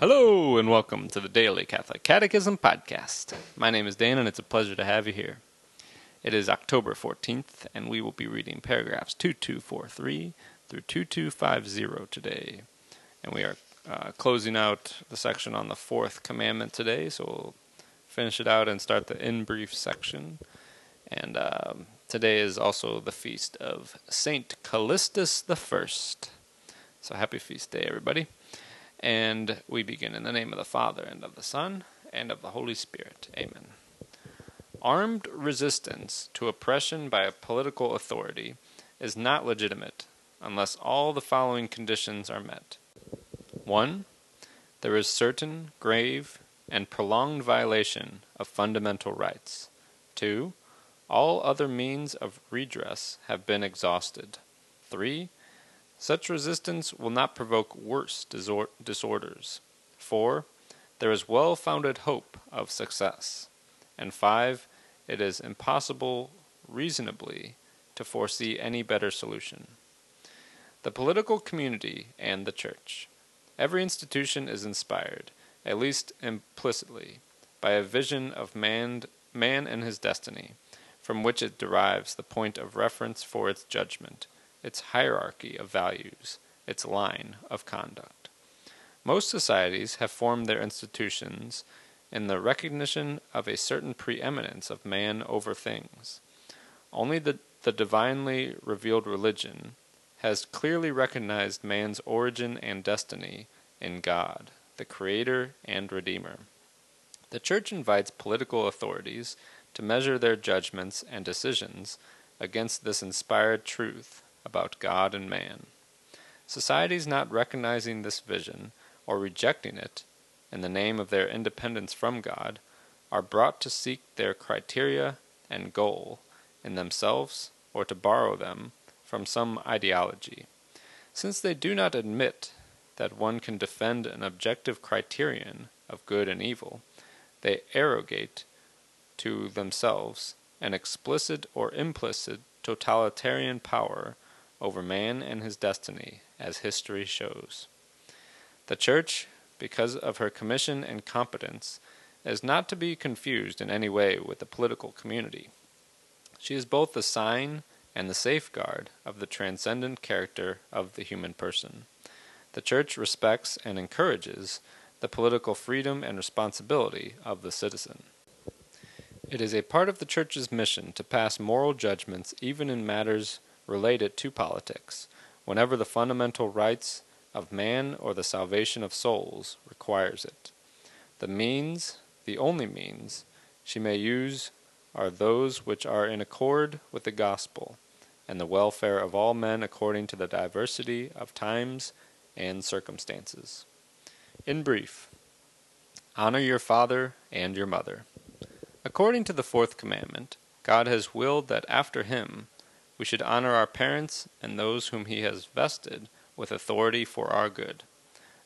Hello, and welcome to the Daily Catholic Catechism Podcast. My name is Dan, and it's a pleasure to have you here. It is October 14th, and we will be reading paragraphs 2243 through 2250 today. And we are uh, closing out the section on the fourth commandment today, so we'll finish it out and start the in brief section. And um, today is also the feast of Saint Callistus the First. So happy feast day, everybody. And we begin in the name of the Father, and of the Son, and of the Holy Spirit. Amen. Armed resistance to oppression by a political authority is not legitimate unless all the following conditions are met. 1. There is certain, grave, and prolonged violation of fundamental rights. 2. All other means of redress have been exhausted. 3. Such resistance will not provoke worse disor- disorders. 4. There is well founded hope of success. And 5. It is impossible reasonably to foresee any better solution. The political community and the Church. Every institution is inspired, at least implicitly, by a vision of man, man and his destiny, from which it derives the point of reference for its judgment its hierarchy of values, its line of conduct. Most societies have formed their institutions in the recognition of a certain preeminence of man over things. Only the, the divinely revealed religion has clearly recognized man's origin and destiny in God, the Creator and Redeemer. The Church invites political authorities to measure their judgments and decisions against this inspired truth about God and man. Societies not recognizing this vision or rejecting it in the name of their independence from God are brought to seek their criteria and goal in themselves or to borrow them from some ideology. Since they do not admit that one can defend an objective criterion of good and evil, they arrogate to themselves an explicit or implicit totalitarian power over man and his destiny, as history shows. The Church, because of her commission and competence, is not to be confused in any way with the political community. She is both the sign and the safeguard of the transcendent character of the human person. The Church respects and encourages the political freedom and responsibility of the citizen. It is a part of the Church's mission to pass moral judgments even in matters related to politics, whenever the fundamental rights of man or the salvation of souls requires it. The means, the only means, she may use are those which are in accord with the gospel and the welfare of all men according to the diversity of times and circumstances. In brief, honor your father and your mother. According to the fourth commandment, God has willed that after him we should honor our parents and those whom He has vested with authority for our good.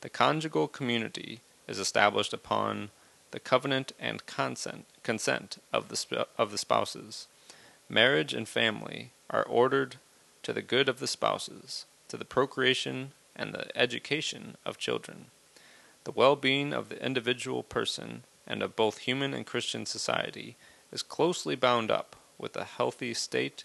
The conjugal community is established upon the covenant and consent, consent of, the, of the spouses. Marriage and family are ordered to the good of the spouses, to the procreation and the education of children. The well being of the individual person and of both human and Christian society is closely bound up with a healthy state